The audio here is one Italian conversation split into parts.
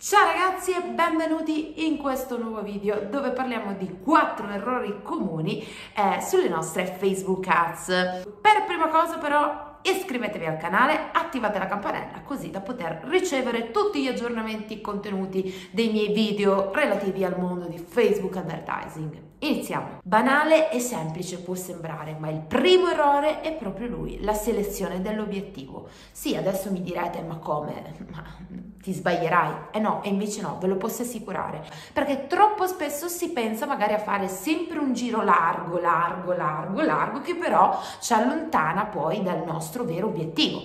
Ciao ragazzi e benvenuti in questo nuovo video dove parliamo di 4 errori comuni eh, sulle nostre Facebook Ads. Per prima cosa però iscrivetevi al canale, attivate la campanella così da poter ricevere tutti gli aggiornamenti contenuti dei miei video relativi al mondo di Facebook Advertising. Iniziamo. Banale e semplice può sembrare, ma il primo errore è proprio lui, la selezione dell'obiettivo. Sì, adesso mi direte, ma come? Ma ti sbaglierai. Eh no, e invece no, ve lo posso assicurare. Perché troppo spesso si pensa magari a fare sempre un giro largo, largo, largo, largo, che però ci allontana poi dal nostro vero obiettivo.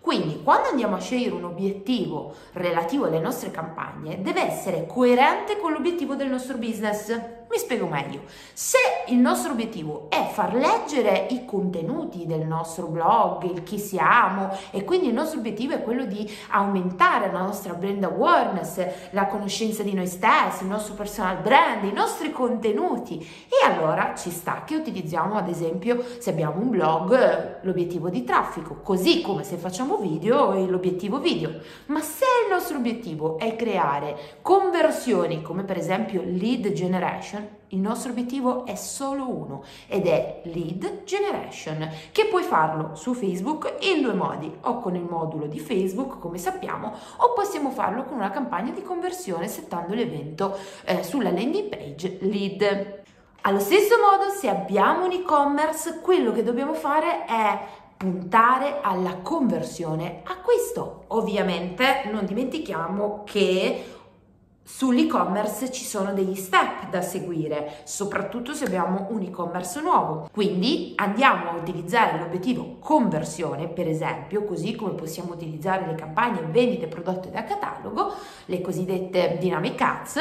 Quindi quando andiamo a scegliere un obiettivo relativo alle nostre campagne, deve essere coerente con l'obiettivo del nostro business. Mi spiego meglio. Se il nostro obiettivo è far leggere i contenuti del nostro blog, il chi siamo, e quindi il nostro obiettivo è quello di aumentare la nostra brand awareness, la conoscenza di noi stessi, il nostro personal brand, i nostri contenuti, e allora ci sta che utilizziamo ad esempio se abbiamo un blog l'obiettivo di traffico, così come se facciamo video l'obiettivo video. Ma se il nostro obiettivo è creare conversioni come per esempio lead generation, il nostro obiettivo è solo uno ed è lead generation, che puoi farlo su Facebook in due modi, o con il modulo di Facebook, come sappiamo, o possiamo farlo con una campagna di conversione settando l'evento eh, sulla landing page lead. Allo stesso modo, se abbiamo un e-commerce, quello che dobbiamo fare è puntare alla conversione acquisto. Ovviamente non dimentichiamo che Sull'e-commerce ci sono degli step da seguire, soprattutto se abbiamo un e-commerce nuovo. Quindi andiamo a utilizzare l'obiettivo conversione, per esempio, così come possiamo utilizzare le campagne vendite prodotte da catalogo, le cosiddette dynamic ads,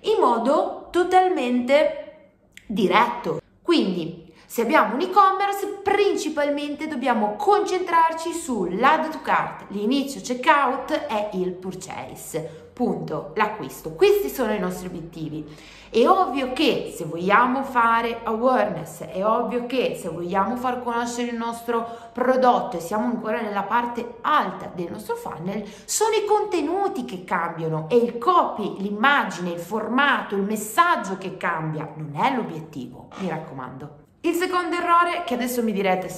in modo totalmente diretto. Quindi se abbiamo un e-commerce, principalmente dobbiamo concentrarci sull'add to cart, l'inizio checkout e il purchase punto, l'acquisto. Questi sono i nostri obiettivi. È ovvio che se vogliamo fare awareness, è ovvio che se vogliamo far conoscere il nostro prodotto e siamo ancora nella parte alta del nostro funnel, sono i contenuti che cambiano, è il copy, l'immagine, il formato, il messaggio che cambia, non è l'obiettivo, mi raccomando. Il secondo errore, che adesso mi direte,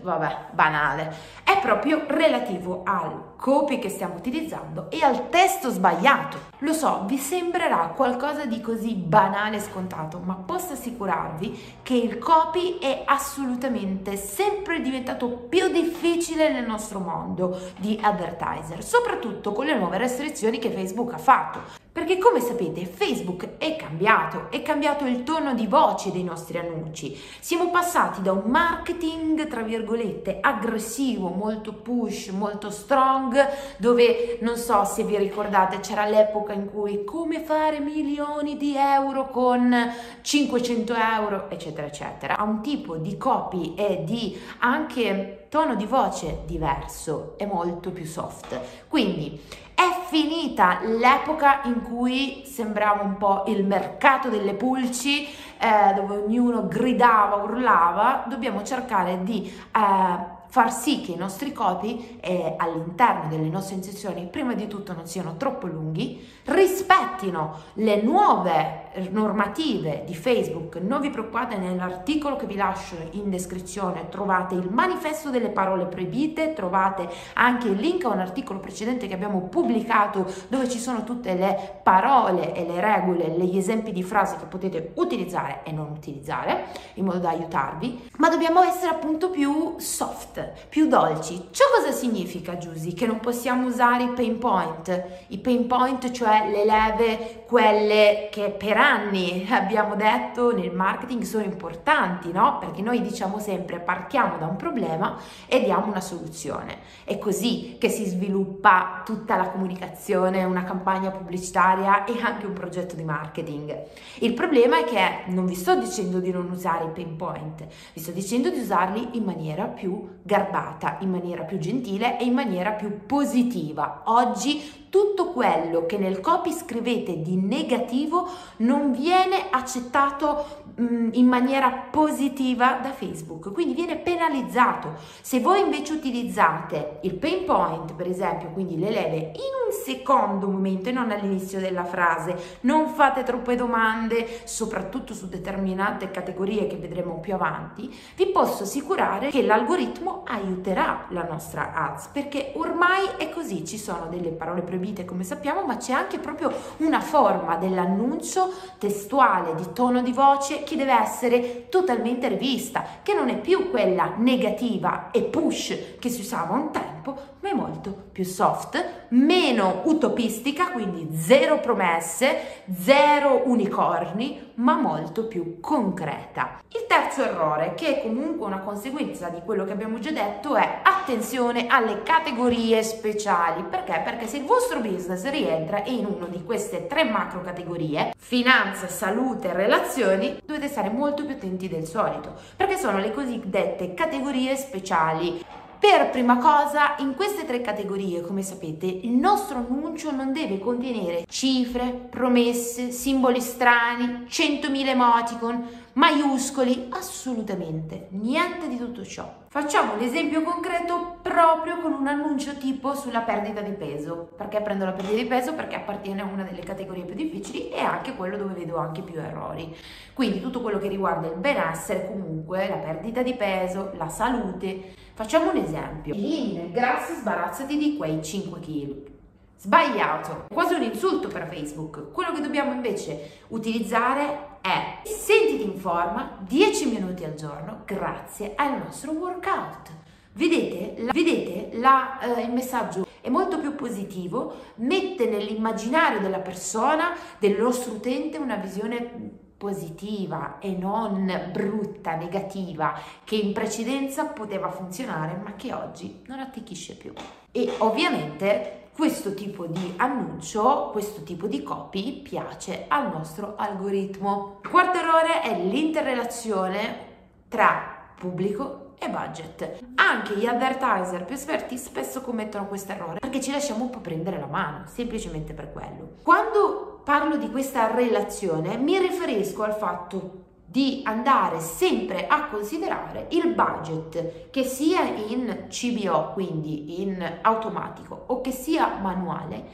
vabbè, banale, è proprio relativo al copy che stiamo utilizzando e al testo sbagliato. Lo so, vi sembrerà qualcosa di così banale e scontato, ma posso assicurarvi che il copy è assolutamente sempre diventato più difficile nel nostro mondo di advertiser, soprattutto con le nuove restrizioni che Facebook ha fatto. Perché come sapete Facebook è cambiato, è cambiato il tono di voce dei nostri annunci. Siamo passati da un marketing, tra virgolette, aggressivo, molto push, molto strong, dove non so se vi ricordate, c'era l'epoca in cui come fare milioni di euro con 500 euro, eccetera, eccetera. A un tipo di copy e di anche tono di voce diverso, è molto più soft. Quindi è finita l'epoca in cui sembrava un po' il mercato delle pulci, eh, dove ognuno gridava, urlava, dobbiamo cercare di eh, far sì che i nostri copy eh, all'interno delle nostre inserzioni prima di tutto non siano troppo lunghi, rispettino le nuove normative di Facebook, non vi preoccupate, nell'articolo che vi lascio in descrizione trovate il manifesto delle parole proibite, trovate anche il link a un articolo precedente che abbiamo pubblicato dove ci sono tutte le parole e le regole, gli esempi di frasi che potete utilizzare e non utilizzare in modo da aiutarvi, ma dobbiamo essere appunto più soft, più dolci. Ciò cosa significa, Giusy? Che non possiamo usare i pain point, i pain point cioè le leve, quelle che per anni abbiamo detto nel marketing sono importanti, no? Perché noi diciamo sempre partiamo da un problema e diamo una soluzione. È così che si sviluppa tutta la comunicazione, una campagna pubblicitaria e anche un progetto di marketing. Il problema è che non vi sto dicendo di non usare i pain point, vi sto dicendo di usarli in maniera più garbata, in maniera più gentile e in maniera più positiva. Oggi tutto quello che nel copy scrivete di negativo non viene accettato mm, in maniera positiva da Facebook, quindi viene penalizzato. Se voi invece utilizzate il pain point, per esempio, quindi le leve in un secondo momento e non all'inizio della frase, non fate troppe domande, soprattutto su determinate categorie che vedremo più avanti, vi posso assicurare che l'algoritmo aiuterà la nostra ads perché ormai è così, ci sono delle parole proibite proibite come sappiamo, ma c'è anche proprio una forma dell'annuncio testuale, di tono di voce che deve essere totalmente rivista, che non è più quella negativa e push che si usava un tempo, ma è molto più soft, meno utopistica, quindi zero promesse, zero unicorni, ma molto più concreta. Il terzo errore, che è comunque una conseguenza di quello che abbiamo già detto, è attenzione alle categorie speciali. Perché? Perché se il vostro business rientra in una di queste tre macro categorie, finanza, salute, relazioni, dovete stare molto più attenti del solito, perché sono le cosiddette categorie speciali. Per prima cosa, in queste tre categorie, come sapete, il nostro annuncio non deve contenere cifre, promesse, simboli strani, 100.000 emoticon, maiuscoli, assolutamente niente di tutto ciò. Facciamo l'esempio concreto proprio con un annuncio tipo sulla perdita di peso. Perché prendo la perdita di peso? Perché appartiene a una delle categorie più difficili e anche quello dove vedo anche più errori. Quindi tutto quello che riguarda il benessere, comunque la perdita di peso, la salute. Facciamo un esempio. Elimina il grasso sbarazzati di quei 5 kg. Sbagliato, quasi un insulto per Facebook. Quello che dobbiamo invece utilizzare è sentiti in forma 10 minuti al giorno grazie al nostro workout. Vedete, la, vedete la, eh, il messaggio è molto più positivo, mette nell'immaginario della persona, del nostro utente, una visione positiva e non brutta, negativa, che in precedenza poteva funzionare ma che oggi non attecchisce più. E ovviamente questo tipo di annuncio, questo tipo di copy piace al nostro algoritmo. Quarto errore è l'interrelazione tra pubblico e budget. Anche gli advertiser più esperti spesso commettono questo errore perché ci lasciamo un po' prendere la mano, semplicemente per quello. Quando parlo di questa relazione mi riferisco al fatto di andare sempre a considerare il budget che sia in CBO, quindi in automatico, o che sia manuale,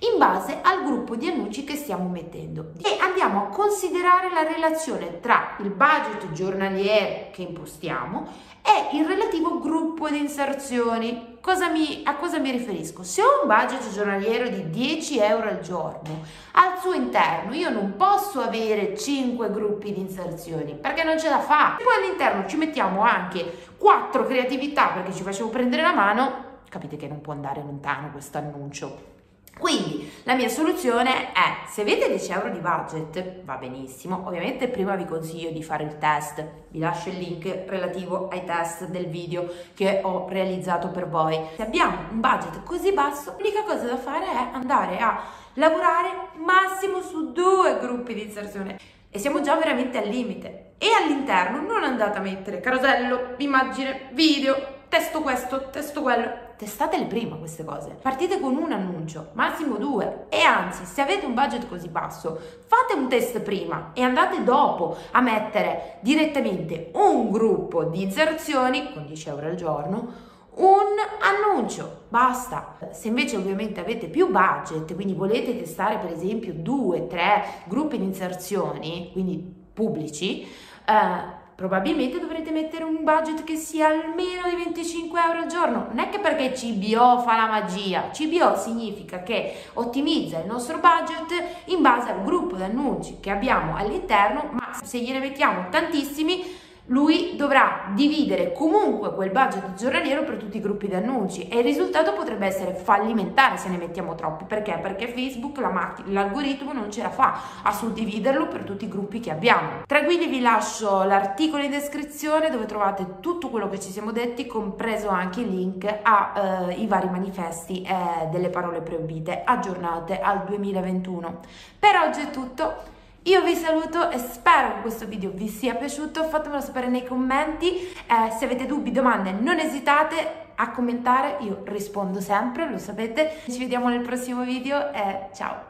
in base al gruppo di annunci che stiamo mettendo e andiamo a considerare la relazione tra il budget giornaliero che impostiamo e il relativo gruppo di inserzioni. Cosa mi, a cosa mi riferisco? Se ho un budget giornaliero di 10 euro al giorno, al suo interno io non posso avere 5 gruppi di inserzioni perché non ce la fa. Se poi all'interno ci mettiamo anche 4 creatività perché ci facevo prendere la mano, capite che non può andare lontano questo annuncio. Quindi la mia soluzione è, se avete 10 euro di budget, va benissimo, ovviamente prima vi consiglio di fare il test, vi lascio il link relativo ai test del video che ho realizzato per voi. Se abbiamo un budget così basso, l'unica cosa da fare è andare a lavorare massimo su due gruppi di inserzione e siamo già veramente al limite. E all'interno non andate a mettere carosello, immagine, video, testo questo, testo quello. Testatele prima queste cose. Partite con un annuncio, massimo due. E anzi, se avete un budget così basso, fate un test prima e andate dopo a mettere direttamente un gruppo di inserzioni con 10 euro al giorno un annuncio, basta. Se invece ovviamente avete più budget, quindi volete testare per esempio due, tre gruppi di inserzioni, quindi pubblici, eh, probabilmente dovrete mettere un budget che sia almeno di 25 euro al giorno. Non è che perché CBO fa la magia, CBO significa che ottimizza il nostro budget in base al gruppo di annunci che abbiamo all'interno, ma se gliene mettiamo tantissimi lui dovrà dividere comunque quel budget giornaliero per tutti i gruppi di annunci e il risultato potrebbe essere fallimentare se ne mettiamo troppi. Perché? Perché Facebook, la macchina, l'algoritmo non ce la fa a suddividerlo per tutti i gruppi che abbiamo. Tranquilli vi lascio l'articolo in descrizione dove trovate tutto quello che ci siamo detti, compreso anche il link ai eh, vari manifesti eh, delle parole proibite aggiornate al 2021. Per oggi è tutto. Io vi saluto e spero che questo video vi sia piaciuto, fatemelo sapere nei commenti, eh, se avete dubbi, domande non esitate a commentare, io rispondo sempre, lo sapete. Ci vediamo nel prossimo video e ciao!